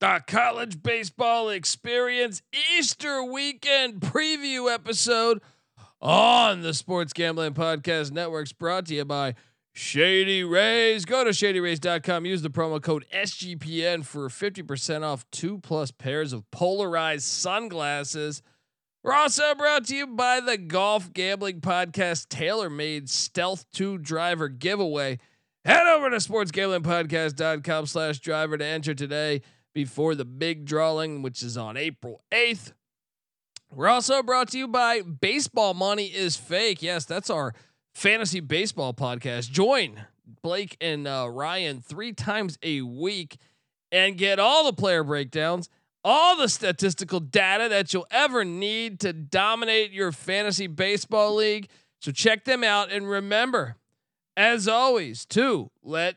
the college baseball experience Easter weekend preview episode on the Sports Gambling Podcast Networks brought to you by Shady Rays. Go to shadyrays.com. Use the promo code SGPN for 50% off two plus pairs of polarized sunglasses. We're also brought to you by the Golf Gambling Podcast TaylorMade Stealth 2 Driver Giveaway. Head over to sportsgamblingpodcast.com slash driver to enter today before the big drawing, which is on April 8th. We're also brought to you by Baseball Money is Fake. Yes, that's our fantasy baseball podcast. Join Blake and uh, Ryan three times a week and get all the player breakdowns, all the statistical data that you'll ever need to dominate your fantasy baseball league. So check them out and remember, as always, to let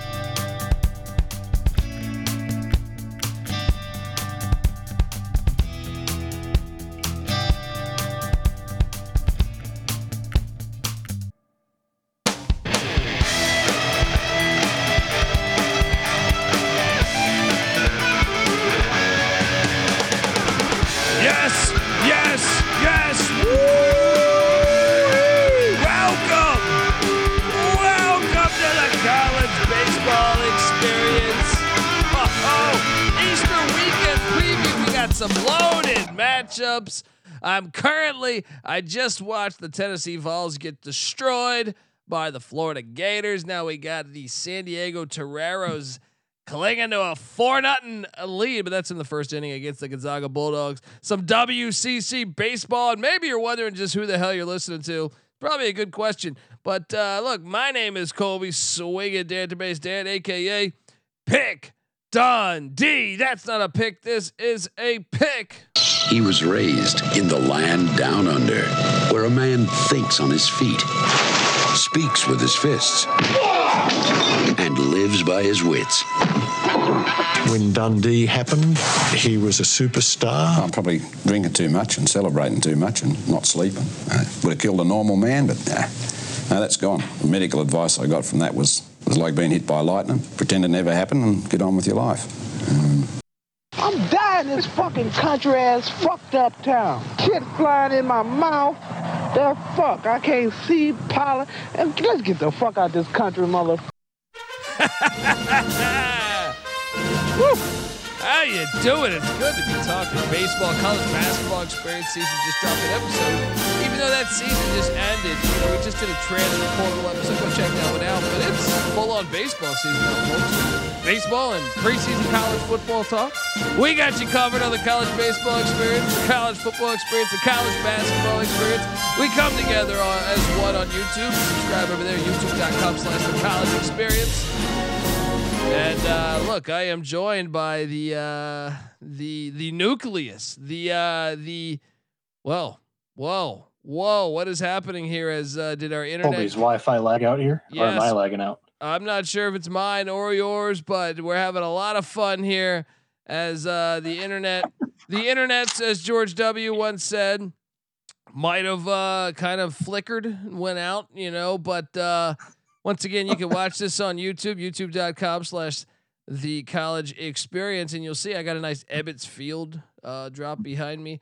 Matchups. I'm currently. I just watched the Tennessee Vols get destroyed by the Florida Gators. Now we got the San Diego Toreros clinging to a four nothing lead, but that's in the first inning against the Gonzaga Bulldogs. Some WCC baseball, and maybe you're wondering just who the hell you're listening to. Probably a good question, but uh, look, my name is Colby Swinging Database Dan, aka Pick Dundee. That's not a pick. This is a pick. He was raised in the land down under, where a man thinks on his feet, speaks with his fists, and lives by his wits. When Dundee happened, he was a superstar. I'm probably drinking too much and celebrating too much and not sleeping. Uh, would have killed a normal man, but nah. No, that's gone. The medical advice I got from that was was like being hit by lightning. Pretend it never happened and get on with your life. Um, I'm in this fucking country ass fucked up town. Shit flying in my mouth. The fuck? I can't see. And let's get the fuck out this country, mother. Woo! How you doing? It's good to be talking baseball. College basketball experience season just dropped an episode. Even though that season just ended, you know, we just did a transfer portal episode. Go check that one out. But it's full on baseball season now, folks. Baseball and preseason college football talk. We got you covered on the college baseball experience, the college football experience, the college basketball experience. We come together as one on YouTube. Subscribe over there, youtube.com slash the college experience. And uh, look, I am joined by the uh, the the nucleus, the uh, the well, whoa, whoa, what is happening here? As uh, did our internet? Colby's Wi-Fi lag out here, or am I lagging out? I'm not sure if it's mine or yours, but we're having a lot of fun here. As uh, the internet, the internet, as George W. once said, might have uh, kind of flickered and went out, you know. But uh, once again, you can watch this on YouTube, youtube.com slash the college experience, and you'll see I got a nice Ebbets Field uh, drop behind me.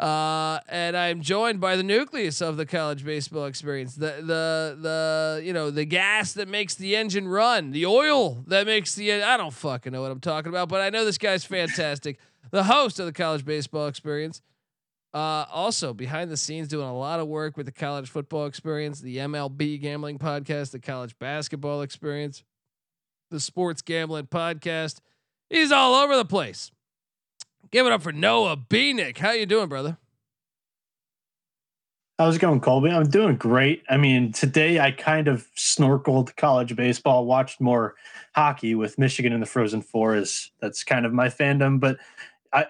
Uh, and I'm joined by the nucleus of the college baseball experience, the the the you know the gas that makes the engine run, the oil that makes the I don't fucking know what I'm talking about, but I know this guy's fantastic. the host of the college baseball experience, uh, also behind the scenes doing a lot of work with the college football experience, the MLB gambling podcast, the college basketball experience, the sports gambling podcast. He's all over the place. Give it up for Noah Bieniek. How you doing, brother? How's it going, Colby? I'm doing great. I mean, today I kind of snorkeled college baseball, watched more hockey with Michigan in the Frozen Four. Is that's kind of my fandom, but I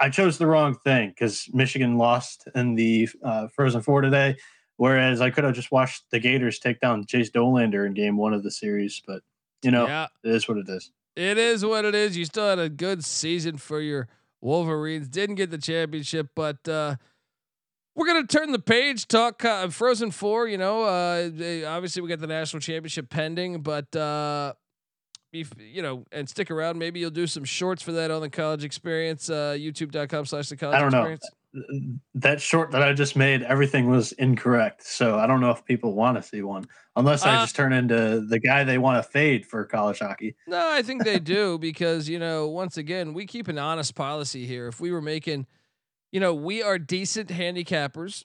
I chose the wrong thing because Michigan lost in the uh, Frozen Four today. Whereas I could have just watched the Gators take down Chase Dollander in Game One of the series, but you know, Yeah, it is what it is. it is what it is. You still had a good season for your Wolverines. Didn't get the championship, but uh, We're gonna turn the page, talk uh, Frozen Four. You know, uh, obviously we got the national championship pending, but uh, if, you know, and stick around. Maybe you'll do some shorts for that on the college experience. Uh, YouTube.com slash the college I don't experience. know. That short that I just made, everything was incorrect. So I don't know if people want to see one, unless I Uh, just turn into the guy they want to fade for college hockey. No, I think they do because you know, once again, we keep an honest policy here. If we were making, you know, we are decent handicappers,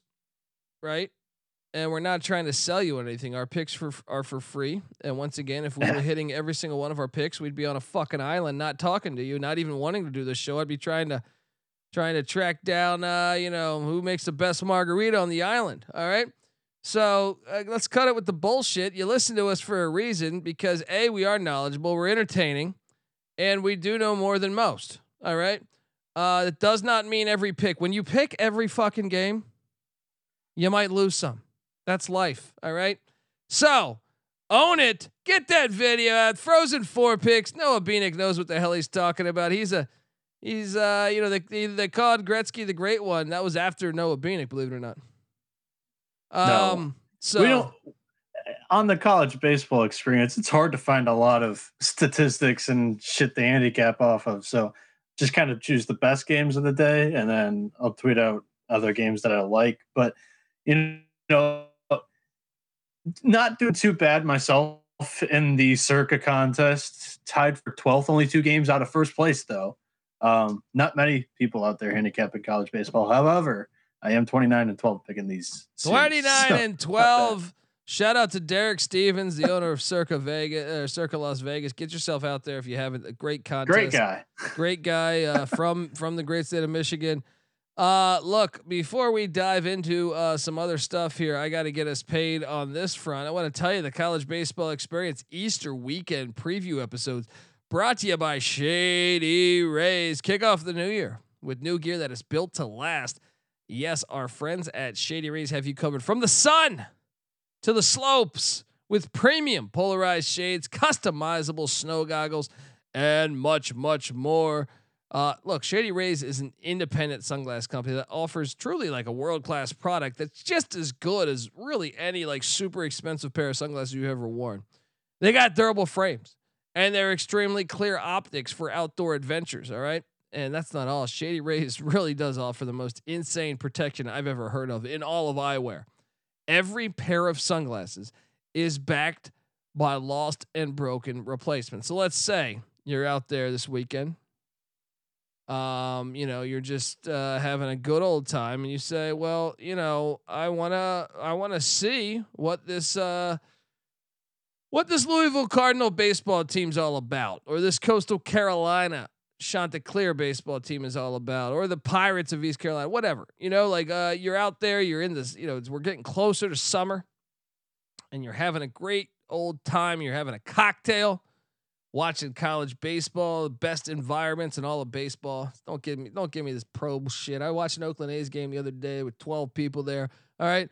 right? And we're not trying to sell you anything. Our picks for are for free. And once again, if we were hitting every single one of our picks, we'd be on a fucking island, not talking to you, not even wanting to do this show. I'd be trying to trying to track down, uh, you know, who makes the best margarita on the island. All right. So uh, let's cut it with the bullshit. You listen to us for a reason because a we are knowledgeable, we're entertaining, and we do know more than most. All right. Uh, it does not mean every pick. When you pick every fucking game, you might lose some. That's life. All right. So own it. Get that video out. Frozen four picks. Noah Bieniek knows what the hell he's talking about. He's a he's uh you know they they, called Gretzky the Great One. That was after Noah Bieniek, believe it or not. No. Um. So we don't on the college baseball experience. It's hard to find a lot of statistics and shit to handicap off of. So just kind of choose the best games of the day, and then I'll tweet out other games that I like. But you know, not doing too bad myself in the Circa contest. Tied for twelfth, only two games out of first place though. Um, not many people out there handicapping college baseball. However, I am 29 and 12 picking these. series. 29 So, and 12. Shout out to Derek Stevens, the owner of Circa Vegas, or Circa Las Vegas. Get yourself out there if you haven't. A great contest. Great guy. great guy uh, from from the great state of Michigan. Uh, look, before we dive into uh, some other stuff here, I got to get us paid on this front. I want to tell you the college baseball experience Easter weekend preview episodes brought to you by Shady Rays. Kick off the new year with new gear that is built to last. Yes, our friends at Shady Rays have you covered from the sun to the slopes with premium polarized shades, customizable snow goggles, and much, much more. Uh, look, Shady Rays is an independent sunglass company that offers truly like a world class product that's just as good as really any like super expensive pair of sunglasses you've ever worn. They got durable frames and they're extremely clear optics for outdoor adventures. All right. And that's not all. Shady Rays really does offer the most insane protection I've ever heard of in all of eyewear. Every pair of sunglasses is backed by lost and broken replacements. So let's say you're out there this weekend. Um, you know, you're just uh, having a good old time, and you say, "Well, you know, I wanna, I wanna see what this, uh, what this Louisville Cardinal baseball team's all about, or this Coastal Carolina Chanticleer baseball team is all about, or the Pirates of East Carolina, whatever. You know, like uh, you're out there, you're in this, you know, we're getting closer to summer, and you're having a great old time. You're having a cocktail, watching college baseball, the best environments in all of baseball. Don't give me, don't give me this probe shit. I watched an Oakland A's game the other day with 12 people there. All right.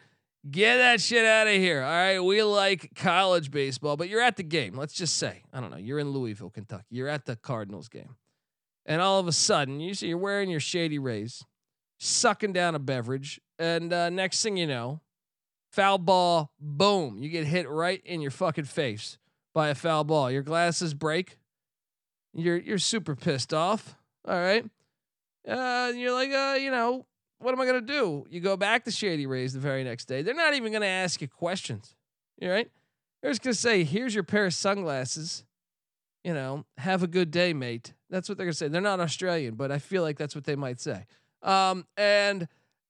Get that shit out of here. All right. We like college baseball, but you're at the game. Let's just say, I don't know, you're in Louisville, Kentucky. You're at the Cardinals game. And all of a sudden, you see you're wearing your shady rays, sucking down a beverage, and uh, next thing you know, foul ball, boom, you get hit right in your fucking face by a foul ball. Your glasses break. You're you're super pissed off. All right. Uh, you're like, uh, you know, what am I gonna do? You go back to Shady Rays the very next day. They're not even gonna ask you questions. You right? They're just gonna say, "Here's your pair of sunglasses." You know, have a good day, mate. That's what they're gonna say. They're not Australian, but I feel like that's what they might say. Um, and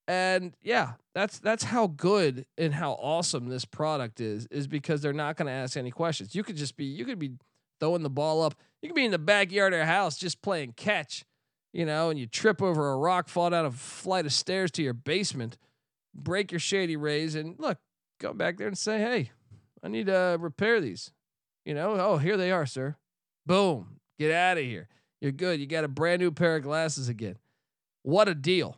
and yeah, that's that's how good and how awesome this product is. Is because they're not gonna ask any questions. You could just be, you could be throwing the ball up. You could be in the backyard of your house just playing catch you know, and you trip over a rock, fall down a flight of stairs to your basement, break your shady rays, and look, go back there and say, hey, I need to repair these. You know, oh, here they are, sir. Boom, get out of here. You're good. You got a brand new pair of glasses again. What a deal.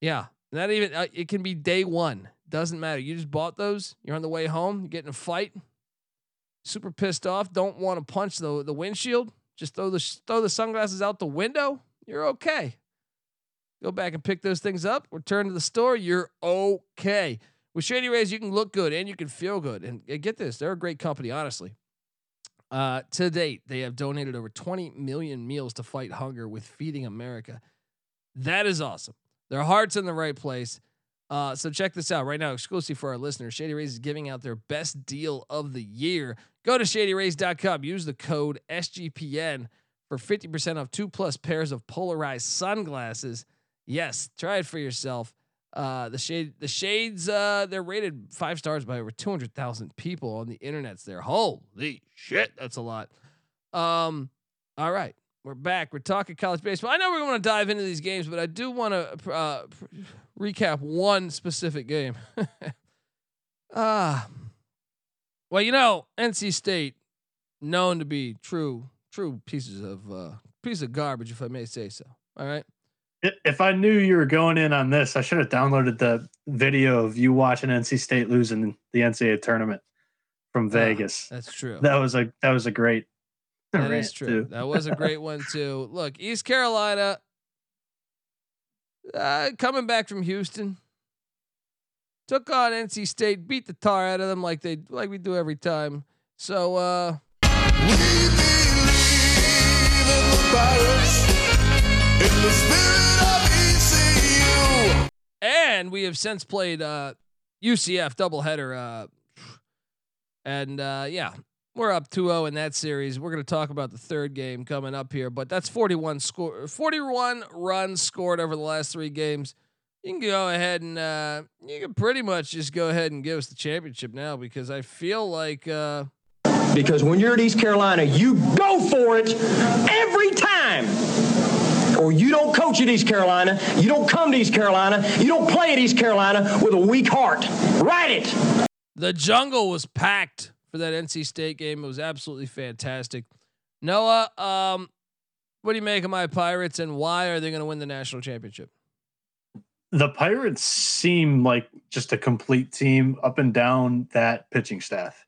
Yeah, not even, uh, it can be day one. Doesn't matter. You just bought those. You're on the way home. You get in a fight. Super pissed off. Don't want to punch the, the windshield. Just throw the throw the sunglasses out the window you're okay. Go back and pick those things up. Return to the store. You're okay. With Shady Rays, you can look good and you can feel good. And, get this, they're a great company, honestly. Uh, to date, they have donated over 20 million meals to fight hunger with Feeding America. That is awesome. Their heart's in the right place. Uh, so check this out right now, exclusive for our listeners. Shady Rays is giving out their best deal of the year. Go to shadyrays.com. Use the code SGPN for 50% off two plus pairs of polarized sunglasses. Yes, try it for yourself. Uh, the shade, the shades, uh, they're rated five stars by over 200,000 people on the internets there. Holy shit, that's a lot. Um, all right, we're back. We're talking college baseball. I know we're going to dive into these games, but I do want to uh, recap one specific game. Ah, well, you know, NC State, known to be true, true pieces of uh, piece of garbage, if I may say so. All right. If I knew you were going in on this, I should have downloaded the video of you watching NC State losing the NCAA tournament from Vegas. that's true. That was a that was a great. That rant, true. too. That was a great one too. Look, East Carolina uh, coming back from Houston took on NC State, beat the tar out of them like they like we do every time. So uh and we have since played uh UCF doubleheader uh and uh yeah, we're up 2-0 in that series. We're going to talk about the third game coming up here, but that's 41 score 41 runs scored over the last 3 games. You can go ahead and uh you can pretty much just go ahead and give us the championship now because I feel like uh Because when you're at East Carolina, you go for it every time. Or you don't coach at East Carolina, you don't come to East Carolina, you don't play at East Carolina with a weak heart. Write it. the jungle was packed for that NC State game. It was absolutely fantastic. Noah, um what do you make of my Pirates and why are they going to win the national championship? The Pirates seem like just a complete team up and down that pitching staff.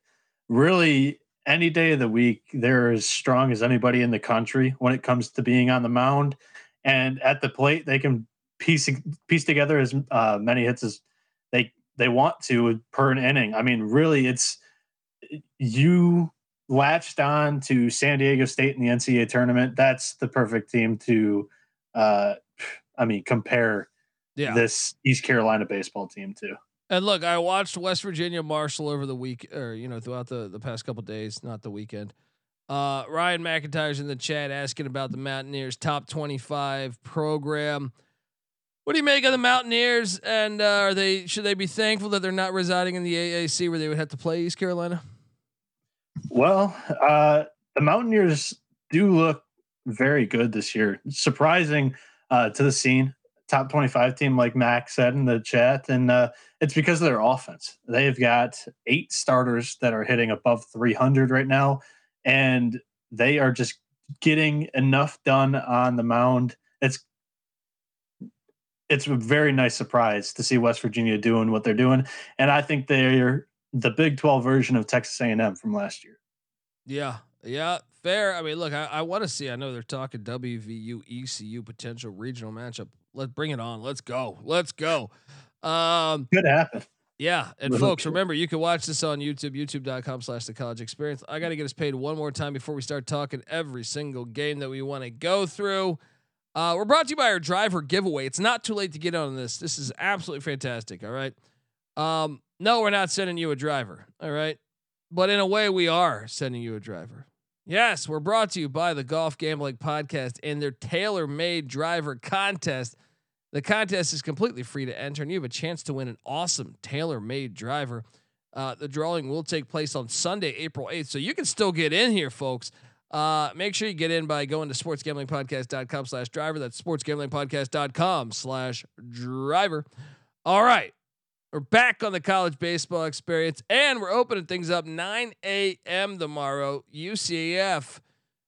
Really, any day of the week, they're as strong as anybody in the country when it comes to being on the mound. And at the plate, they can piece piece together as uh, many hits as they they want to per an inning. I mean, really, it's you latched on to San Diego State in the NCAA tournament. That's the perfect team to, uh, I mean, compare Yeah. this East Carolina baseball team to. And look, I watched West Virginia Marshall over the week, or you know, throughout the the past couple days, not the weekend. Uh, Ryan McIntyre's in the chat asking about the Mountaineers top twenty five program. What do you make of the Mountaineers? And uh, are they should they be thankful that they're not residing in the AAC where they would have to play East Carolina? Well, uh, the Mountaineers do look very good this year. Surprising uh, to the scene. Top 25 team, like Mac said in the chat. And uh, it's because of their offense. They've got eight starters that are hitting above 300 right now. And they are just getting enough done on the mound. It's it's a very nice surprise to see West Virginia doing what they're doing. And I think they're the Big 12 version of Texas A&M from last year. Yeah, yeah, fair. I mean, look, I, I want to see. I know they're talking WVU ECU potential regional matchup. Let's bring it on. Let's go. Let's go. Um, Could happen. yeah, and folks, remember you can watch this on YouTube, YouTube.com slash the college experience. I got to get us paid one more time before we start talking every single game that we want to go through. Uh, we're brought to you by our driver giveaway. It's not too late to get on this. This is absolutely fantastic. All right. Um, no, we're not sending you a driver. All right. But in a way, we are sending you a driver. Yes, we're brought to you by the Golf Gambling Podcast and their TaylorMade driver contest. The contest is completely free to enter, and you have a chance to win an awesome TaylorMade driver. Uh, the drawing will take place on Sunday, April 8th. So you can still get in here, folks. Uh, make sure you get in by going to sportsgamblingpodcast.com slash driver. That's sportsgamblingpodcast.com slash driver. All right. We're back on the college baseball experience, and we're opening things up 9 a.m. tomorrow. UCF,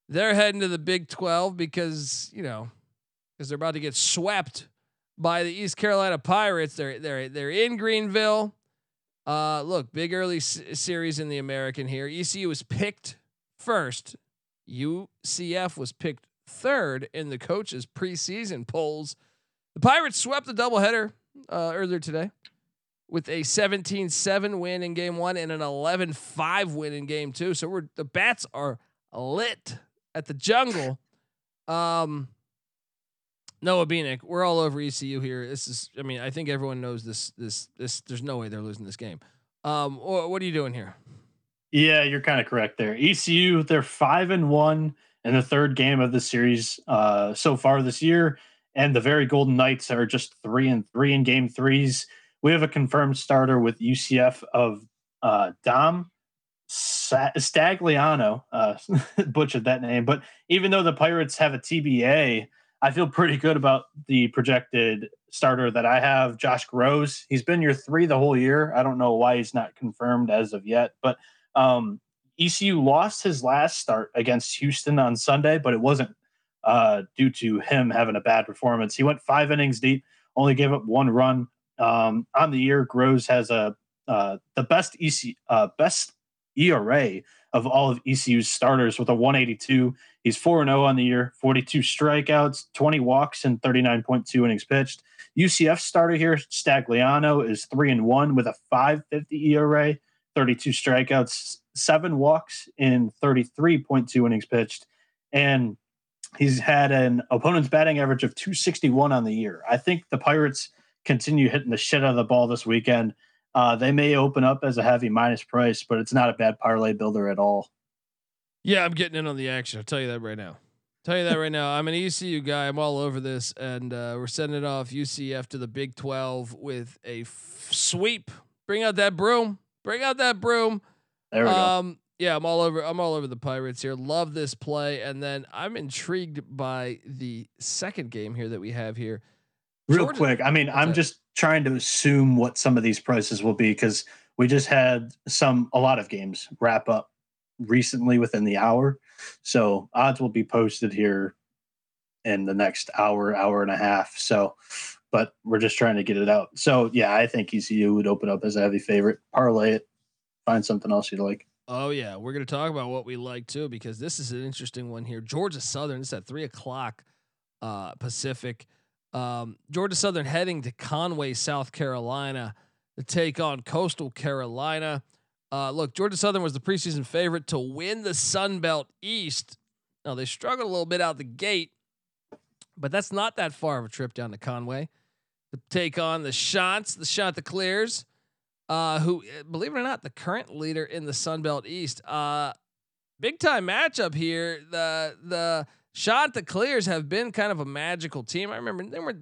they're heading to the Big 12 because, you know, because they're about to get swept by the East Carolina Pirates. They're they're they're in Greenville. Uh, look, big early s- series in the American here. ECU was picked first. UCF was picked third in the coaches' preseason polls. The Pirates swept the doubleheader uh, earlier today with a 17-7 win in game one and an 11-5 win in game two. So we're the bats are lit at the jungle. Um, Noah Bieniek, we're all over ECU here. This is, I mean, I think everyone knows this. This, this. There's no way they're losing this game. Um, what are you doing here? Yeah, you're kind of correct there. ECU, they're five and one in the third game of the series uh, so far this year, and the very Golden Knights are just three and three in game threes. We have a confirmed starter with UCF of uh, Dom Stagliano, uh, butchered that name. But even though the Pirates have a TBA, I feel pretty good about the projected starter that I have, Josh Grosz. He's been your three the whole year. I don't know why he's not confirmed as of yet, but um, ECU lost his last start against Houston on Sunday, but it wasn't uh, due to him having a bad performance. He went five innings deep, only gave up one run. Um, on the year, Groves has a uh, the best EC uh, best ERA of all of ECU's starters with a 182. He's 4 0 on the year, 42 strikeouts, 20 walks, and 39.2 innings pitched. UCF starter here, Stagliano, is 3 and 1 with a 550 ERA, 32 strikeouts, 7 walks, and 33.2 innings pitched. And he's had an opponent's batting average of 261 on the year. I think the Pirates continue hitting the shit out of the ball this weekend. Uh, they may open up as a heavy minus price, but it's not a bad parlay builder at all. Yeah, I'm getting in on the action. I'll tell you that right now. Tell you that right now. I'm an ECU guy. I'm all over this, and uh, we're sending it off UCF to the Big 12 with a f- sweep. Bring out that broom. Bring out that broom. There we um, go. Yeah, I'm all over. I'm all over the Pirates here. Love this play, and then I'm intrigued by the second game here that we have here. Real Georgia, quick, I mean, I'm just trying to assume what some of these prices will be because we just had some a lot of games wrap up recently within the hour. So odds will be posted here in the next hour, hour and a half. So, but we're just trying to get it out. So yeah, I think ECU would open up as a heavy favorite. Parlay it, find something else you like. Oh yeah, we're gonna talk about what we like too because this is an interesting one here. Georgia Southern. It's at three o'clock uh, Pacific. Um, Georgia Southern heading to Conway, South Carolina to take on Coastal Carolina. Uh, look, Georgia Southern was the preseason favorite to win the Sun Belt East. Now they struggled a little bit out the gate, but that's not that far of a trip down to Conway to take on the Shots, the Chanticleers, uh, who, believe it or not, the current leader in the Sun Belt East. Uh, big time matchup here. The the Chanticleers have been kind of a magical team. I remember they were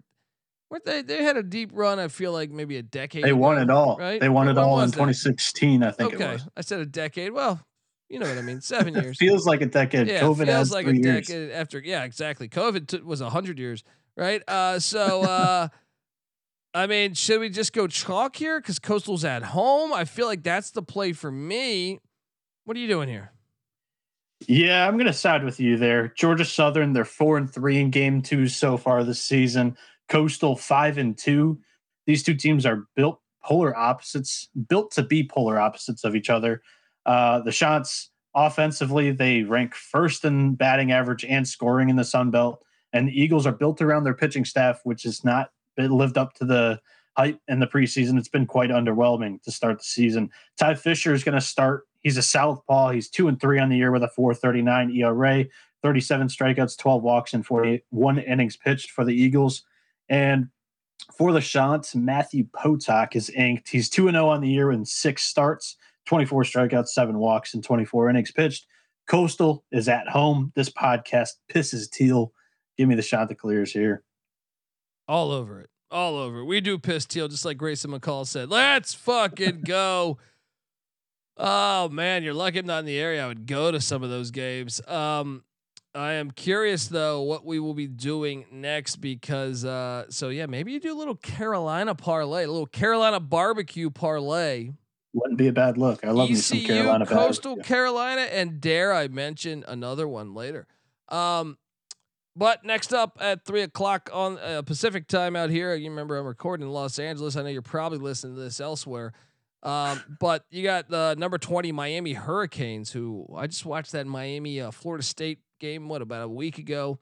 weren't they they had a deep run, I feel like maybe a decade. They ago, won it all. Right? They won it all in 2016, I think okay. I said a decade. Well, you know what I mean. Seven years. feels like a decade. Yeah, COVID feels like a years. decade after. Yeah, exactly. COVID t- was a hundred years, right? Uh, so, uh, I mean, should we just go chalk here because Coastal's at home? I feel like that's the play for me. What are you doing here? Yeah, I'm gonna side with you there. Georgia Southern, they're four and three in game two so far this season. Coastal five and two. These two teams are built polar opposites, built to be polar opposites of each other. Uh, the shots offensively, they rank first in batting average and scoring in the Sun Belt. And the Eagles are built around their pitching staff, which has not lived up to the hype in the preseason. It's been quite underwhelming to start the season. Ty Fisher is going to start He's a southpaw. He's two and three on the year with a 4.39 ERA, 37 strikeouts, 12 walks, and 41 innings pitched for the Eagles. And for the Shots, Matthew Potok is inked. He's 2 and 0 on the year in six starts, 24 strikeouts, seven walks, and 24 innings pitched. Coastal is at home. This podcast pisses teal. Give me the Chanticleers here. All over it. All over. We do piss teal, just like Grayson McCall said. Let's fucking go. Oh man, you're lucky I'm not in the area. I would go to some of those games. Um, I am curious though what we will be doing next because uh, so yeah, maybe you do a little Carolina parlay, a little Carolina barbecue parlay. Wouldn't be a bad look. I love ECU, me some Carolina Coastal barbecue. Carolina, and dare I mention another one later. Um, but next up at three o'clock on uh, Pacific time out here, you remember I'm recording in Los Angeles. I know you're probably listening to this elsewhere. Um, but you got the number 20 Miami Hurricanes, who I just watched that Miami uh, Florida State game, what, about a week ago.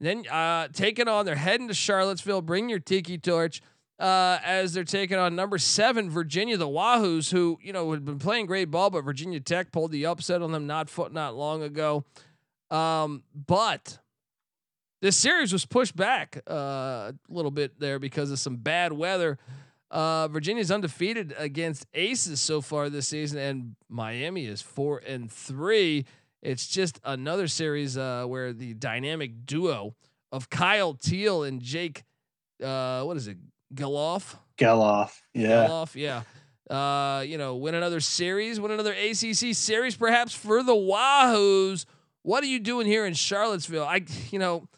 Then uh, taking on, they're heading to Charlottesville. Bring your tiki torch uh, as they're taking on number seven Virginia, the Wahoos, who you know had been playing great ball, but Virginia Tech pulled the upset on them not foot not long ago. Um, but this series was pushed back uh, a little bit there because of some bad weather. Uh, Virginia's undefeated against Aces so far this season, and Miami is four and three. It's just another series uh, where the dynamic duo of Kyle Teel and Jake, uh, what is it, Gelof? Gelof, yeah, Gelof, yeah. Uh, you know, win another series, win another ACC series, perhaps for the Wahoos. What are you doing here in Charlottesville? I, you know,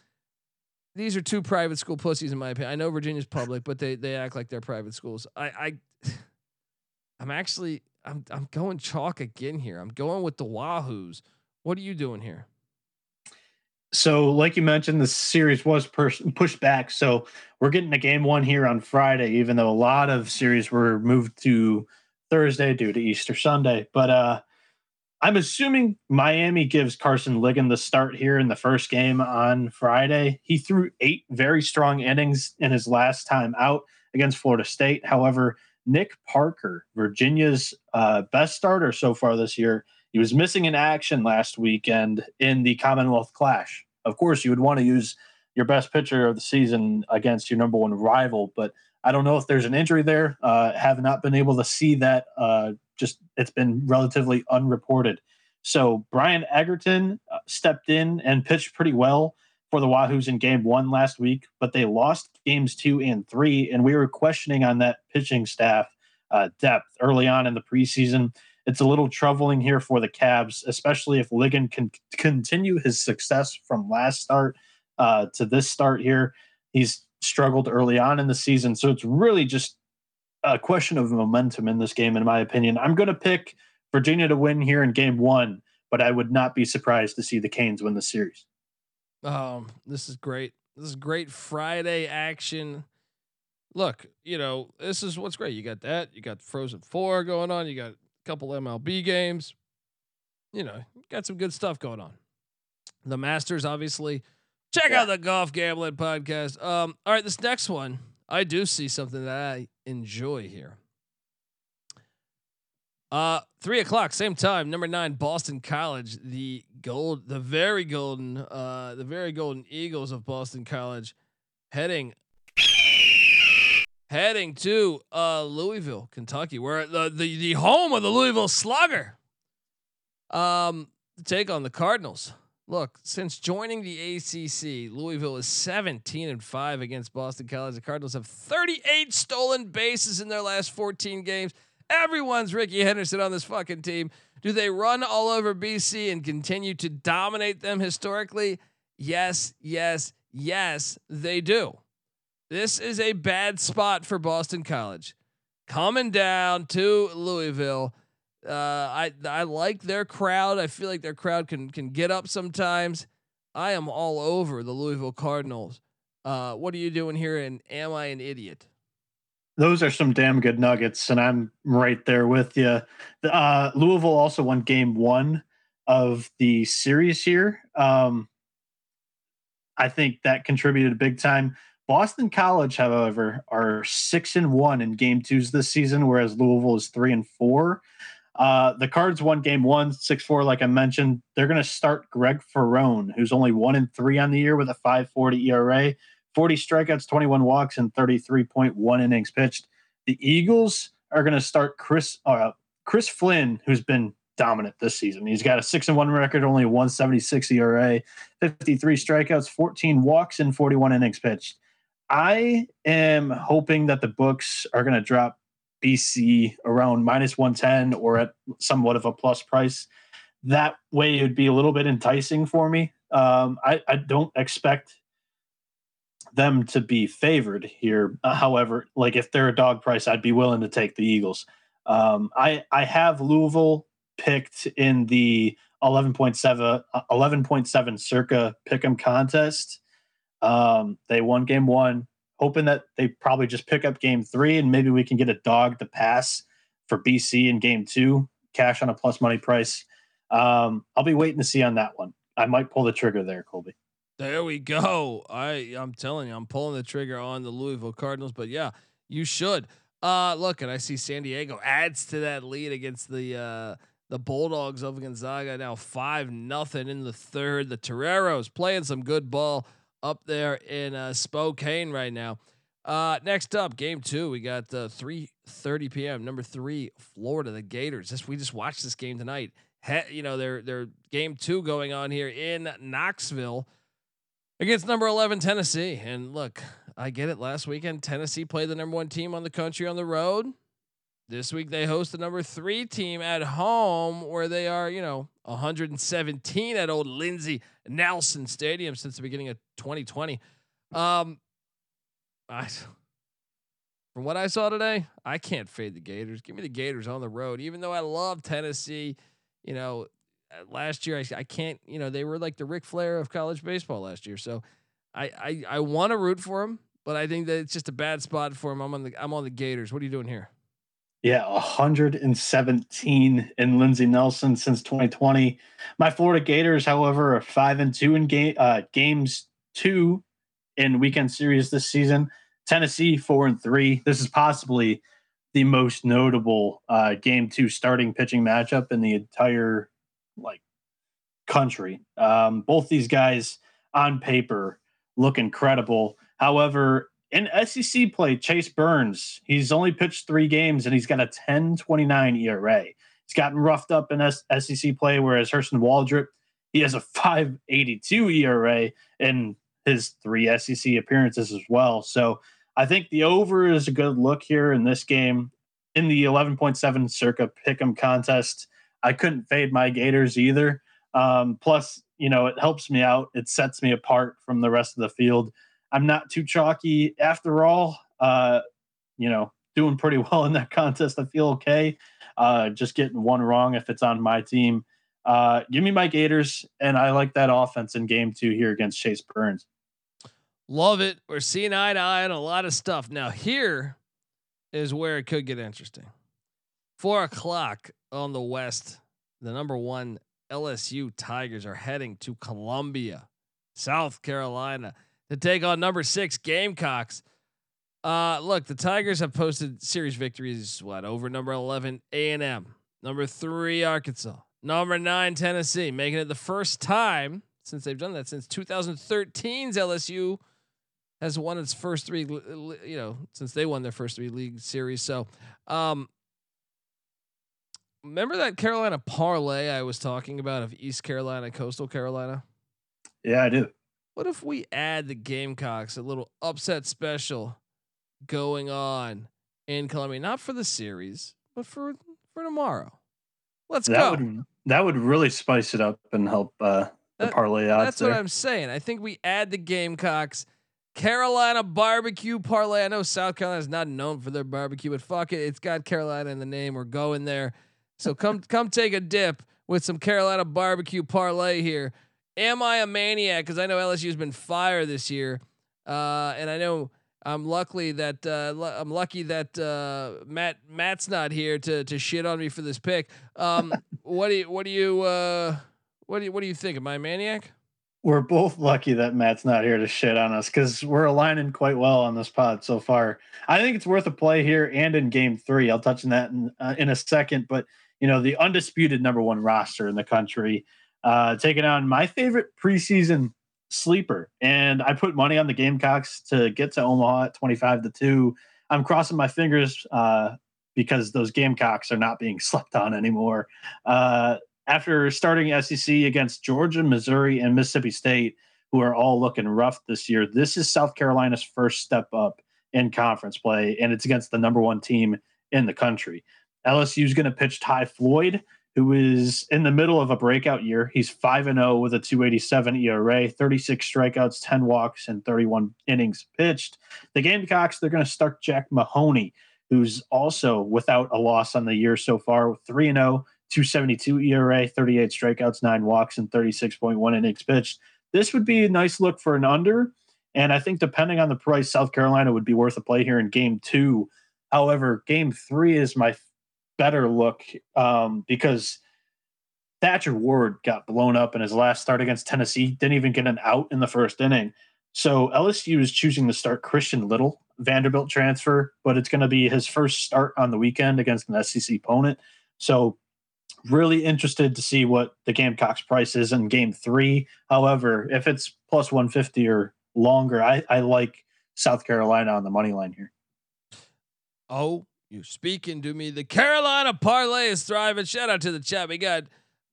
these are two private school pussies in my opinion. I know Virginia's public, but they they act like they're private schools. I I I'm actually I'm I'm going chalk again here. I'm going with the Wahoos. What are you doing here? So, like you mentioned, the series was pers- pushed back. So, we're getting a game one here on Friday, even though a lot of series were moved to Thursday due to Easter Sunday. But uh, I'm assuming Miami gives Carson Ligon the start here in the first game on Friday. He threw eight very strong innings in his last time out against Florida State. However, Nick Parker, Virginia's uh, best starter so far this year, he was missing in action last weekend in the Commonwealth Clash. Of course, you would want to use your best pitcher of the season against your number one rival, but I don't know if there's an injury there. Uh, have not been able to see that. Uh, just it's been relatively unreported. So Brian Edgington uh, stepped in and pitched pretty well for the Wahoos in game one last week, but they lost games two and three, and we were questioning on that pitching staff uh, depth early on in the preseason it's a little troubling here for the Cavs, especially if Ligon can continue his success from last start uh, to this start here. He's struggled early on in the season, so it's really just a question of momentum in this game, in my opinion. I'm going to pick Virginia to win here in Game One, but I would not be surprised to see the Canes win the series. Um, this is great. This is great Friday action. Look, you know, this is what's great. You got that. You got Frozen Four going on. You got a couple MLB games. You know, got some good stuff going on. The Masters, obviously. Check yeah. out the Golf Gambling Podcast. Um, all right, this next one, I do see something that I enjoy here. Uh, three o'clock, same time. Number nine, Boston College, the gold, the very golden, uh, the very golden Eagles of Boston College, heading heading to uh, Louisville, Kentucky, where the, the the home of the Louisville Slugger. Um, take on the Cardinals. Look, since joining the ACC, Louisville is 17 and 5 against Boston College. The Cardinals have 38 stolen bases in their last 14 games. Everyone's Rickey Henderson on this fucking team. Do they run all over BC and continue to dominate them historically? Yes, yes, yes, they do. This is a bad spot for Boston College. Coming down to Louisville. Uh, I I like their crowd. I feel like their crowd can can get up sometimes. I am all over the Louisville Cardinals. Uh, what are you doing here? And am I an idiot? Those are some damn good nuggets, and I'm right there with you. Uh, Louisville also won Game One of the series here. Um, I think that contributed big time. Boston College, however, are six and one in game twos this season, whereas Louisville is three and four. Uh, the Cards won game one, six four, like I mentioned. They're going to start Greg Ferrone, who's only one and three on the year with a 540 ERA, 40 strikeouts, 21 walks, and 33.1 innings pitched. The Eagles are going to start Chris uh, Chris Flynn, who's been dominant this season. He's got a six and one record, only 176 ERA, 53 strikeouts, 14 walks, and 41 innings pitched. I am hoping that the books are going to drop BC around minus 110 or at somewhat of a plus price. That way, it would be a little bit enticing for me. Um, I, I, don't expect them to be favored here. Uh, however, like if they're a dog price, I'd be willing to take the Eagles. Um, I, I have Louisville picked in the 11.7 11.7 circa pick'em contest. Um, they won game one, hoping that they probably just pick up game three and maybe we can get a dog to pass for BC in game two, cash on a plus money price. Um, I'll be waiting to see on that one. I might pull the trigger there, Colby. There we go. I I'm telling you, I'm pulling the trigger on the Louisville Cardinals, but yeah, you should. Uh look, and I see San Diego adds to that lead against the uh the Bulldogs of Gonzaga now five nothing in the third. The Toreros playing some good ball up there in uh, Spokane right now. Uh, next up, game two, we got uh, 3:30 p.m. Number three, Florida, the Gators. This we just watched this game tonight. He, you know, their their game two going on here in Knoxville against number 11 Tennessee. And look, I get it. Last weekend, Tennessee played the number one team on the country on the road. This week they host the number three team at home, where they are, you know, 117 at old Lindsey Nelson Stadium since the beginning of 2020. Um, I, from what I saw today, I can't fade the Gators. Give me the Gators on the road, even though I love Tennessee. You know, last year I, I can't. You know, they were like the Ric Flair of college baseball last year. So, I I, I want to root for them, but I think that it's just a bad spot for them. I'm on the I'm on the Gators. What are you doing here? Yeah, 117 in Lindsey Nelson since 2020. My Florida Gators, however, are five and two in game uh, games two in weekend series this season. Tennessee four and three. This is possibly the most notable uh, game two starting pitching matchup in the entire like country. Um, both these guys on paper look incredible. However, in SEC play, Chase Burns, he's only pitched three games and he's got a 1029 ERA. He's gotten roughed up in SEC play, whereas Hurston Waldrep, he has a 582 ERA in his three SEC appearances as well. So I think the over is a good look here in this game. In the 11.7 circa pick'em contest, I couldn't fade my Gators either. Um, plus, you know, it helps me out. It sets me apart from the rest of the field. I'm not too chalky after all. Uh, you know, doing pretty well in that contest. I feel okay. Uh, just getting one wrong if it's on my team. Uh, give me my Gators, and I like that offense in game two here against Chase Burns. Love it. We're seeing eye to eye on a lot of stuff. Now, here is where it could get interesting. Four o'clock on the West, the number one LSU Tigers are heading to Columbia, South Carolina to take on number six Gamecocks. Uh, look, the Tigers have posted series victories. What over number eleven A and M, number three Arkansas, number nine Tennessee, making it the first time since they've done that since 2013's LSU has won its first three. You know, since they won their first three league series. So, um, remember that Carolina parlay I was talking about of East Carolina, Coastal Carolina? Yeah, I do. What if we add the Gamecocks a little upset special going on in Columbia, not for the series, but for for tomorrow? Let's that go. Would, that would really spice it up and help uh, the That- parlay odds. That's there. what I'm saying. I think we add the Gamecocks. Carolina barbecue parlay. I know South Carolina is not known for their barbecue, but fuck it, it's got Carolina in the name. We're going there. So come come take a dip with some Carolina barbecue parlay here. Am I a maniac? Because I know LSU's been fire this year, uh, and I know I'm lucky that uh, lu- I'm lucky that uh, Matt Matt's not here to to shit on me for this pick. Um, what do you what do you uh, what do you what do you think? Am I a maniac? We're both lucky that Matt's not here to shit on us because we're aligning quite well on this pod so far. I think it's worth a play here and in game three. I'll touch on that in, uh, in a second. But, you know, the undisputed number one roster in the country, uh, taking on my favorite preseason sleeper. And I put money on the Gamecocks to get to Omaha at 25 to 2. I'm crossing my fingers uh, because those Gamecocks are not being slept on anymore. Uh, after starting SEC against Georgia, Missouri, and Mississippi State, who are all looking rough this year, this is South Carolina's first step up in conference play, and it's against the number one team in the country. LSU is going to pitch Ty Floyd, who is in the middle of a breakout year. He's 5 and 0 with a 287 ERA, 36 strikeouts, 10 walks, and 31 innings pitched. The Gamecocks, they're going to start Jack Mahoney, who's also without a loss on the year so far, 3 and 0, 272 ERA, 38 strikeouts, nine walks, and 36.1 innings pitched. This would be a nice look for an under. And I think depending on the price, South Carolina would be worth a play here in game two. However, game three is my better look um, because Thatcher Hurd got blown up in his last start against Tennessee, didn't even get an out in the first inning. So LSU is choosing to start Christian Little, Vanderbilt transfer, but it's going to be his first start on the weekend against an SEC opponent. So really interested to see what the Gamecocks price is in game three. However, if it's plus 150 or longer, I, I like South Carolina on the money line here. Oh, you're speaking to me. The Carolina parlay is thriving. Shout out to the chat. We got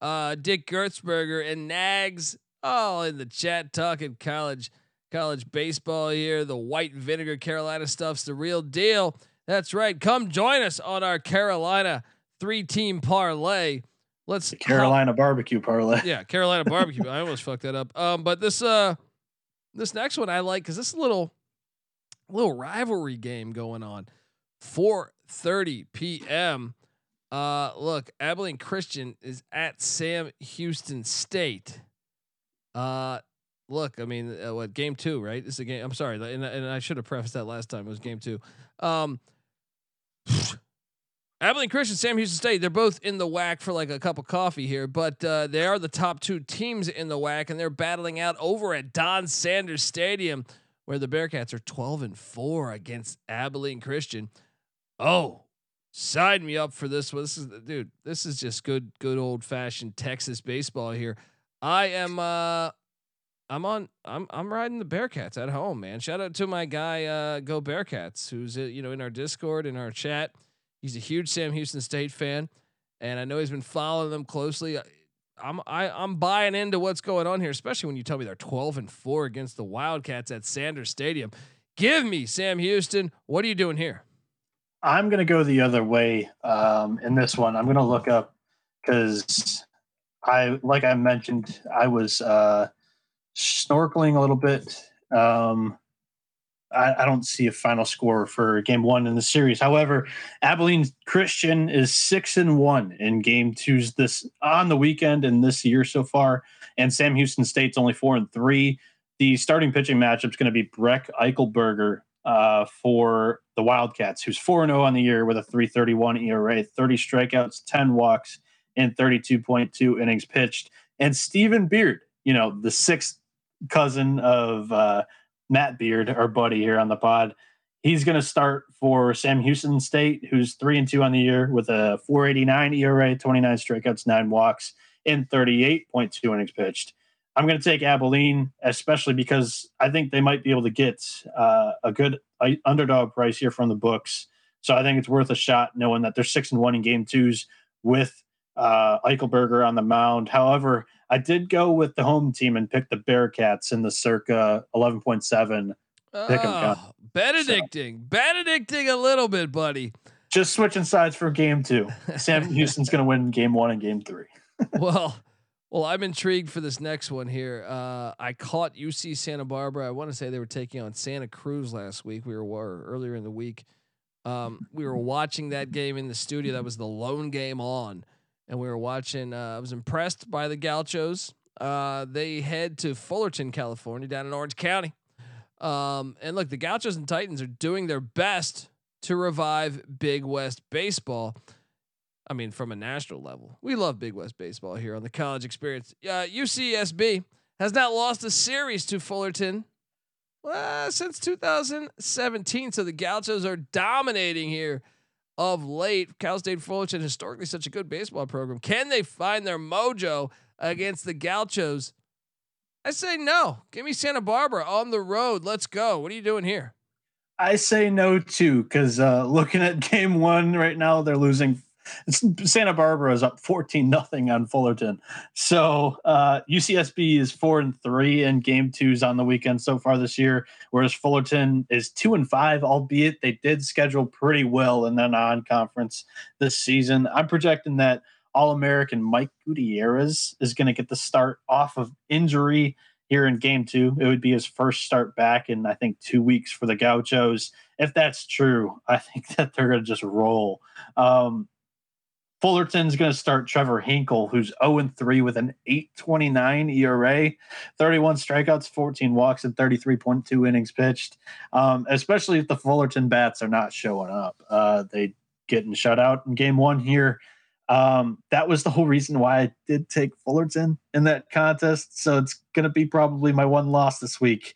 uh, Dick Gertzberger and Nags all in the chat talking college college baseball here. The white vinegar Carolina stuff's the real deal. That's right. Come join us on our Carolina three team parlay. Let's the Carolina hop. barbecue parlay. Yeah, Carolina barbecue. I almost fucked that up. Um, but this uh this next one I like because this little little rivalry game going on. 4:30 p.m. Uh, look, Abilene Christian is at Sam Houston State. Uh, look, I mean, uh, what game two, right? This is a game. I'm sorry, and, and I should have prefaced that last time. It was game two. Um, Abilene Christian, Sam Houston State, they're both in the WAC for like a cup of coffee here, but uh, they are the top two teams in the WAC, and they're battling out over at Don Sanders Stadium, where the Bearcats are 12 and 4 against Abilene Christian. Oh, sign me up for this one. This is dude, this is just good, good old fashioned Texas baseball here. I am uh I'm on I'm I'm riding the Bearcats at home, man. Shout out to my guy uh Go Bearcats, who's uh, you know in our Discord, in our chat. He's a huge Sam Houston State fan, and I know he's been following them closely. I'm I, I'm buying into what's going on here, especially when you tell me they're 12 and four against the Wildcats at Sanders Stadium. Give me Sam Houston. What are you doing here? I'm gonna go the other way um, in this one. I'm gonna look up because I, like I mentioned, I was uh, snorkeling a little bit. Um, I, I, don't see a final score for game one in the series. However, Abilene Christian is six and one in game twos this on the weekend and this year so far, and Sam Houston State's only four and three. The starting pitching matchup is going to be Breck Eichelberger uh, for the Wildcats, who's four and zero oh on the year with a three thirty one ERA, thirty strikeouts, ten walks, and thirty two point two innings pitched. And Stephen Beard, you know, the sixth cousin of uh, Matt Beard, our buddy here on the pod. He's going to start for Sam Houston State, who's three and two on the year with a 489 ERA, 29 strikeouts, nine walks, and 38.2 innings pitched. I'm going to take Abilene, especially because I think they might be able to get uh, a good underdog price here from the books. So I think it's worth a shot, knowing that they're six and one in game twos with uh, Eichelberger on the mound. However, I did go with the home team and pick the Bearcats in the circa 11.7 oh, Benedicting, so. Benedicting a little bit, buddy. Just switching sides for game two. Sam Houston's going to win game one and game three. well, well, I'm intrigued for this next one here. Uh, I caught UC Santa Barbara. I want to say they were taking on Santa Cruz last week. We were earlier in the week. Um, we were watching that game in the studio. That was the lone game on and we were watching. Uh, I was impressed by the Gauchos. Uh, they head to Fullerton, California, down in Orange County. Um, and look, the Gauchos and Titans are doing their best to revive Big West baseball. I mean, from a national level, we love Big West baseball here on the college experience. Uh, UCSB has not lost a series to Fullerton uh, since 2017. So the Gauchos are dominating here of late. Cal State Fullerton, historically such a good baseball program. Can they find their mojo against the Gauchos? I say no. Give me Santa Barbara on the road. Let's go. What are you doing here? I say no too, because uh, looking at game one right now, they're losing Santa Barbara is up 14 nothing on Fullerton. So uh, UCSB is four and three in game twos on the weekend so far this year, whereas Fullerton is two and five, albeit they did schedule pretty well in the non conference this season. I'm projecting that All American Mike Gutierrez is going to get the start off of injury here in game two. It would be his first start back in, I think, two weeks for the Gauchos. If that's true, I think that they're going to just roll. Um, Fullerton's going to start Trevor Hinkle, who's 0 3 with an 829 ERA, 31 strikeouts, 14 walks, and 33.2 innings pitched. Um, especially if the Fullerton bats are not showing up. Uh, they getting shut out in game one here. Um, that was the whole reason why I did take Fullerton in that contest. So it's going to be probably my one loss this week.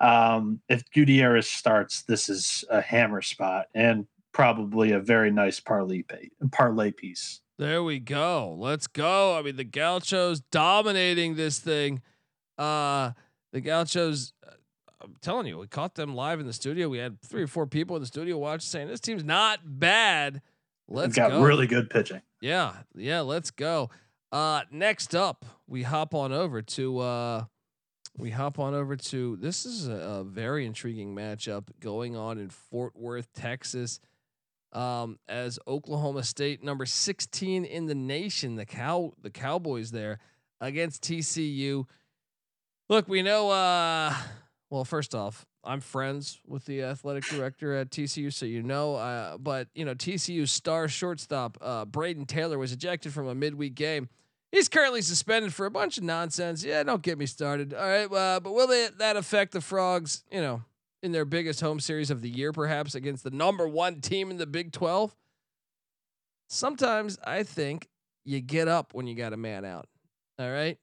Um, if Gutierrez starts, this is a hammer spot and probably a very nice parlay pay, parlay piece. There we go. Let's go. I mean, the Gauchos dominating this thing. Uh, the Gauchos, uh, I'm telling you, we caught them live in the studio. We had three or four people in the studio watching, saying this team's not bad. Let's got go. really good pitching. Yeah, yeah. Let's go. Uh, next up, we hop on over to. Uh, we hop on over to. This is a, a very intriguing matchup going on in Fort Worth, Texas um, as Oklahoma State, number 16 in the nation, the cow the Cowboys there against TCU. Look, we know. Uh, well, first off, I'm friends with the athletic director at TCU, so you know. Uh, but you know, TCU star shortstop uh, Brayden Taylor was ejected from a midweek game. He's currently suspended for a bunch of nonsense. Yeah, don't get me started. All right, uh, but will they, that affect the Frogs? You know, in their biggest home series of the year, perhaps against the number one team in the Big 12. Sometimes I think you get up when you got a man out. All right.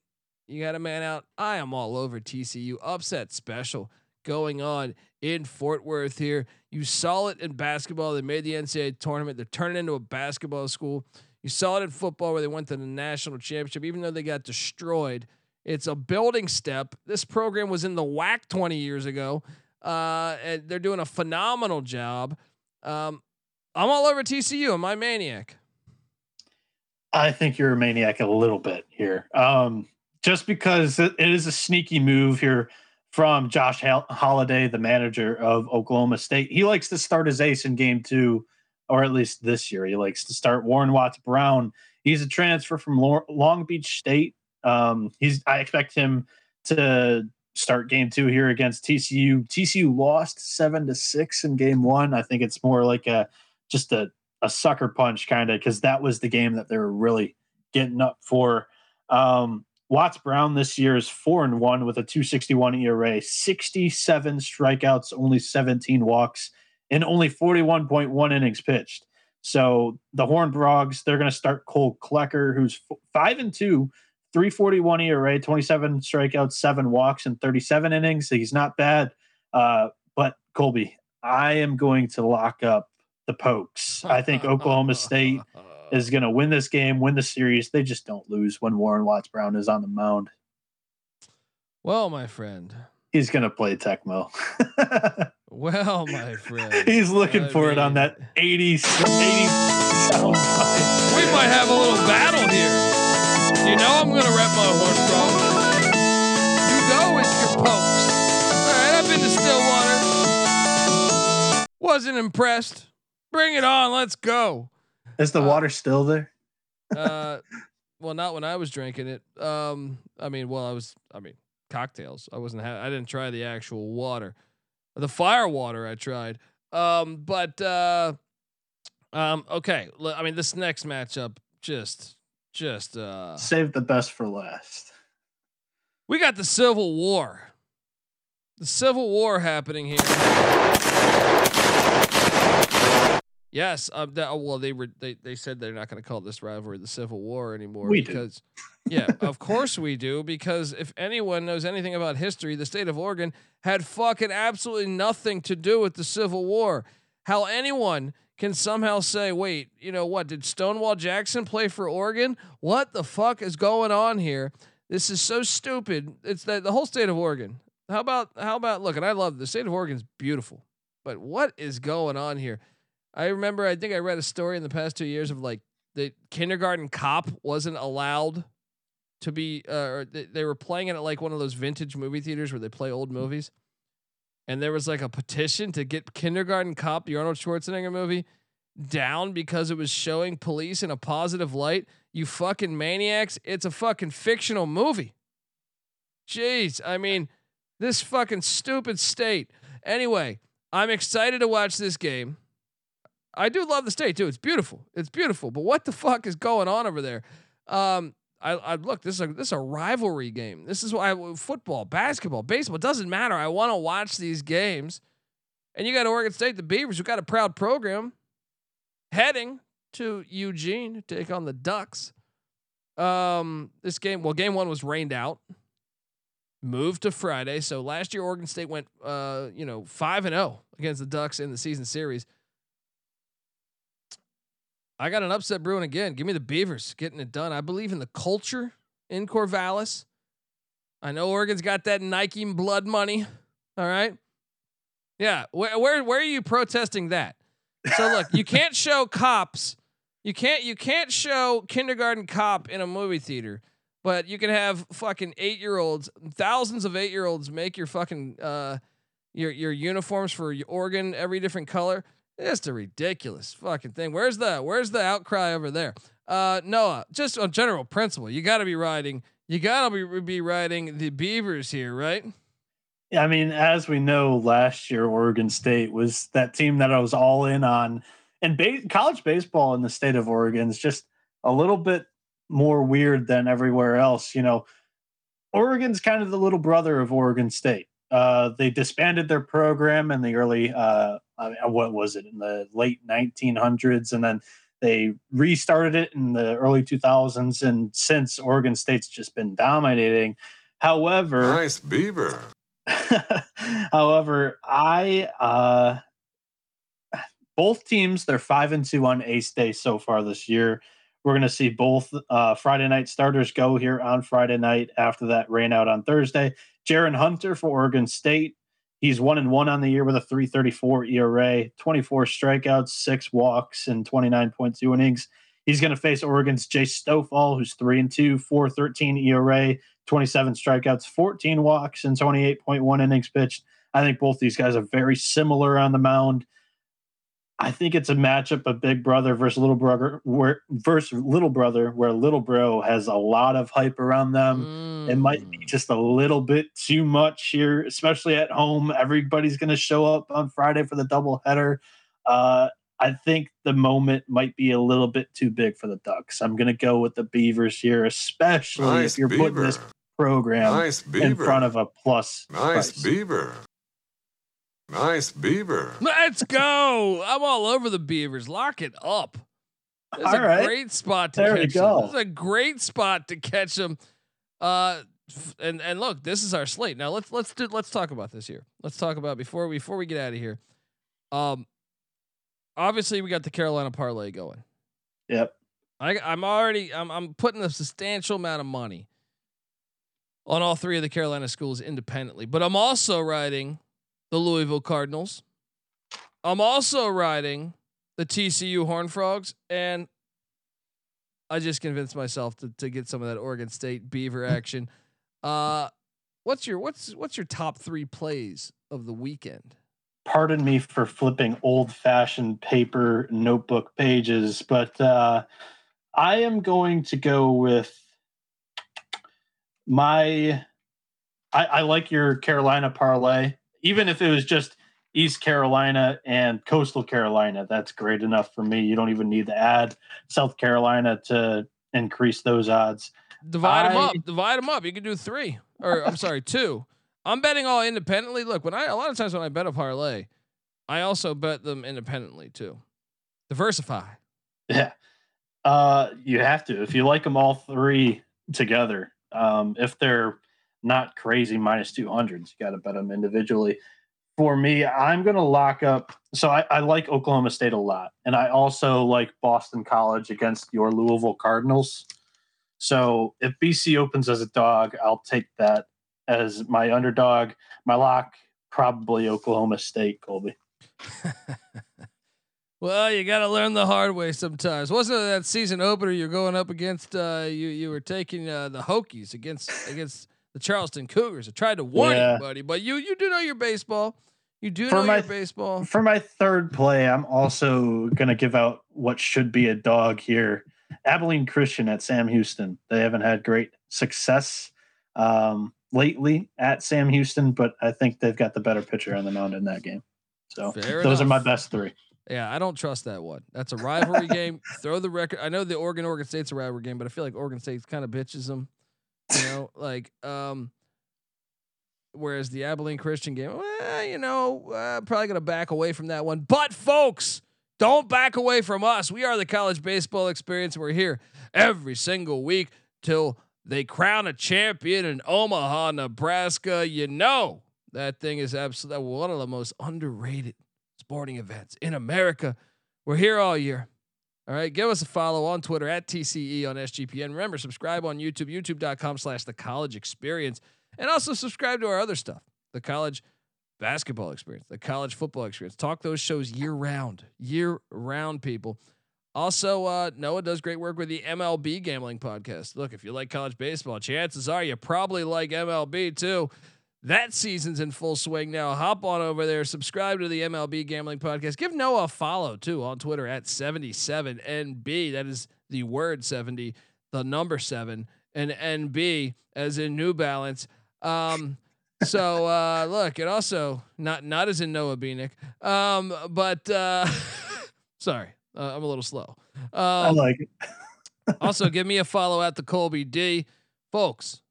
You got a man out. I am all over TCU. Upset special going on in Fort Worth here. You saw it in basketball. They made the NCAA tournament. They're turning into a basketball school. You saw it in football where they went to the national championship, even though they got destroyed. It's a building step. This program was in the whack 20 years ago. Uh, and they're doing a phenomenal job. Um, I'm all over TCU. Am I maniac? I think you're a maniac a little bit here. Um, just because it is a sneaky move here from Josh Holliday, the manager of Oklahoma State. He likes to start his ace in game two, or at least this year. He likes to start Juaron Watts Brown. He's a transfer from Long Beach State. Um, he's I expect him to start game two here against TCU. TCU lost seven to six in game one. I think it's more like a just a, a sucker punch kind of because that was the game that they were really getting up for. Um, Watts Brown this year is four and one with a 261 ERA, 67 strikeouts, only 17 walks, and only 41.1 innings pitched. So the Horn Frogs, they're going to start Cole Klecker, who's five and two 341 ERA, 27 strikeouts, seven walks, and 37 innings. He's not bad. Uh, but Colby, I am going to lock up the Pokes. I think Oklahoma State is going to win this game, win the series. They just don't lose when Juaron Watts Brown is on the mound. Well, my friend, he's going to play Tecmo. well, my friend, he's looking I for mean, it on that 80, 80 sound We might have a little battle here. You know I'm gonna rep my horn frog. You go with your pokes. All right, I've been to Stillwater. Wasn't impressed. Bring it on. Let's go. Is the uh, water still there? uh, well, not when I was drinking it. Um, I mean, well, I was. I mean, cocktails. I wasn't. Ha- I didn't try the actual water. The fire water I tried. Um, but uh, um, okay. I mean, this next matchup just just uh save the best for last. We got the Civil War. The Civil War happening here. Yes, um, that, well, they were they, they said they're not going to call this rivalry the Civil War anymore we because, yeah, of course we do because if anyone knows anything about history, the state of Oregon had fucking absolutely nothing to do with the Civil War. How anyone can somehow say, wait, you know what? Did Stonewall Jackson play for Oregon? What the fuck is going on here? This is so stupid. It's the whole state of Oregon. How about how about look? And I love the state of Oregon's beautiful, but what is going on here? I remember I think I read a story in the past two years of like the kindergarten cop wasn't allowed to be, uh, or they, they were playing it at like one of those vintage movie theaters where they play old movies and there was like a petition to get Kindergarten Cop, the Arnold Schwarzenegger movie, down because it was showing police in a positive light. You fucking maniacs! It's a fucking fictional movie. Jeez, I mean, this fucking stupid state. Anyway, I'm excited to watch this game. I do love the state too. It's beautiful. It's beautiful. But what the fuck is going on over there? Um, I, I look. This is a this is a rivalry game. This is why football, basketball, baseball doesn't matter. I want to watch these games. And you got Oregon State, the Beavers, who got a proud program, heading to Eugene to take on the Ducks. Um, this game, well, game one was rained out, moved to Friday. So last year, Oregon State went, uh, you know, five and zero against the Ducks in the season series. I got an upset brewing again. Give me the Beavers getting it done. I believe in the culture in Corvallis. I know Oregon's got that Nike blood money. All right. Yeah. Where where where are you protesting that? So look, you can't show cops. You can't you can't show kindergarten cop in a movie theater, but you can have fucking eight year olds, thousands of eight year olds make your fucking uh your your uniforms for Oregon every different color. It's a ridiculous fucking thing. Where's the where's the outcry over there? Uh Noah, just on general principle, you gotta be riding you gotta be be riding the Beavers here, right? Yeah, I mean, as we know, last year Oregon State was that team that I was all in on, and ba- college baseball in the state of Oregon is just a little bit more weird than everywhere else. You know, Oregon's kind of the little brother of Oregon State. Uh, they disbanded their program in the early, uh, what was it, in the late 1900s, and then they restarted it in the early 2000s. And since Oregon State's just been dominating. However, nice beaver. However, I uh both teams they're five and two on Ace Day so far this year. We're going to see both uh, Friday night starters go here on Friday night after that rain out on Thursday. Jaron Hunter for Oregon State. He's one and one on the year with a 334 ERA, 24 strikeouts, six walks, and 29.2 innings. He's going to face Oregon's Jace Stoffal, who's three and two, 413 ERA, 27 strikeouts, 14 walks, and 28.1 innings pitched. I think both these guys are very similar on the mound. I think it's a matchup of big brother versus little brother, where versus little brother, where little bro has a lot of hype around them. Mm. It might be just a little bit too much here, especially at home. Everybody's going to show up on Friday for the doubleheader. Uh, I think the moment might be a little bit too big for the Ducks. I'm going to go with the Beavers here, especially nice if you're beaver. putting this program nice in front of a plus. Nice price. beaver. Nice beaver. Let's go. I'm all over the Beavers. Lock it up. It's a right. great spot to there catch them. This is a great spot to catch them. Uh, and and look, this is our slate. Now let's let's do let's talk about this here. Let's talk about before before we get out of here. Um, obviously we got the Carolina parlay going. Yep. I I'm already I'm I'm putting a substantial amount of money on all three of the Carolina schools independently, but I'm also riding the Louisville Cardinals. I'm also riding the TCU Horn Frogs, and I just convinced myself to to get some of that Oregon State Beaver action. Uh, what's your what's what's your top three plays of the weekend? Pardon me for flipping old fashioned paper notebook pages, but uh, I am going to go with my. I, I like your Carolina parlay even if it was just East Carolina and Coastal Carolina, that's great enough for me. You don't even need to add South Carolina to increase those odds. Divide I, them up. Divide them up. You can do three, or I'm sorry, two. I'm betting all independently. Look, when I a lot of times when I bet a parlay, I also bet them independently too. Diversify. Yeah, uh, you have to if you like them all three together. Um, if they're not crazy minus 200s. You got to bet them individually. For me, I'm going to lock up. So I, I, like Oklahoma State a lot. And I also like Boston College against your Louisville Cardinals. So if BC opens as a dog, I'll take that as my underdog. My lock, probably Oklahoma State, Colby. well, you got to learn the hard way sometimes. Wasn't it that season opener you're going up against? Uh, you you were taking uh, the Hokies against against the Charleston Cougars. I tried to warn yeah. you, buddy, but you you do know your baseball. You do for know my, your baseball. For my third play, I'm also gonna give out what should be a dog here. Abilene Christian at Sam Houston. They haven't had great success um, lately at Sam Houston, but I think they've got the better pitcher on the mound in that game. So Fair those enough. are my best three. Yeah, I don't trust that one. That's a rivalry game. Throw the record. I know the Oregon Oregon State's a rivalry game, but I feel like Oregon State's kind of bitches them. You know, like um whereas the Abilene Christian game, well, you know, uh, probably going to back away from that one. But folks, Don't back away from us. We are the college baseball experience. We're here every single week till they crown a champion in Omaha, Nebraska. You know that thing is absolutely one of the most underrated sporting events in America. We're here all year. All right, give us a follow on Twitter at TCE on SGPN. Remember, subscribe on YouTube, youtube.com slash the college experience. And also subscribe to our other stuff, the college basketball experience, the college football experience. Talk those shows year round, year round, people. Also, uh, Noah does great work with the MLB gambling podcast. Look, if you like college baseball, chances are you probably like MLB too. That season's in full swing now. Hop on over there, subscribe to the MLB Gambling Podcast. Give Noah a follow too on Twitter at 77NB. That is the word 70, the number seven, and NB as in New Balance. Um, so uh, look, it also not not as in Noah Bieniek, um, but uh, sorry, uh, I'm a little slow. Um, I like it. also, give me a follow at the Colby D, folks.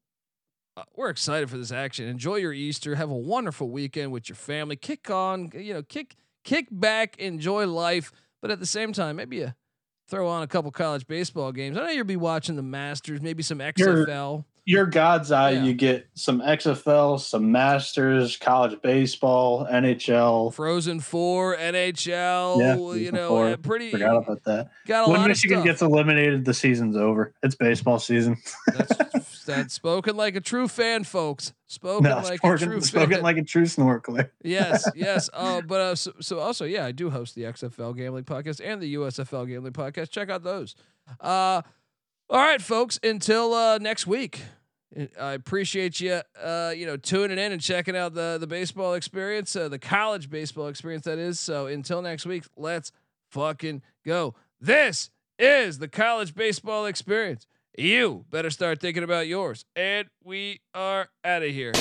Uh, we're excited for this action. Enjoy your Easter. Have a wonderful weekend with your family. Kick on, you know, kick kick back, enjoy life, but at the same time, maybe you throw on a couple college baseball games. I know you'll be watching the Masters, maybe some XFL your God's eye, Yeah. you get some XFL, some Masters, college baseball, NHL. Frozen Four, NHL. Yeah, you know, Four. uh, pretty. Forgot about that. Got a When lot Michigan gets eliminated, the season's over. It's baseball season. that's, that's spoken like a true fan, folks. Spoken No, like a true spoken fan. like a true snorkeler. yes, yes. Uh, but uh, so, so also, yeah, I do host the XFL Gambling Podcast and the USFL Gambling Podcast. Check out those. Uh, all right, folks. Until uh, next week. I appreciate you, uh, you know, tuning in and checking out the the baseball experience, uh, the college baseball experience that is. So until next week, let's fucking go. This is the college baseball experience. You better start thinking about yours, and we are out of here.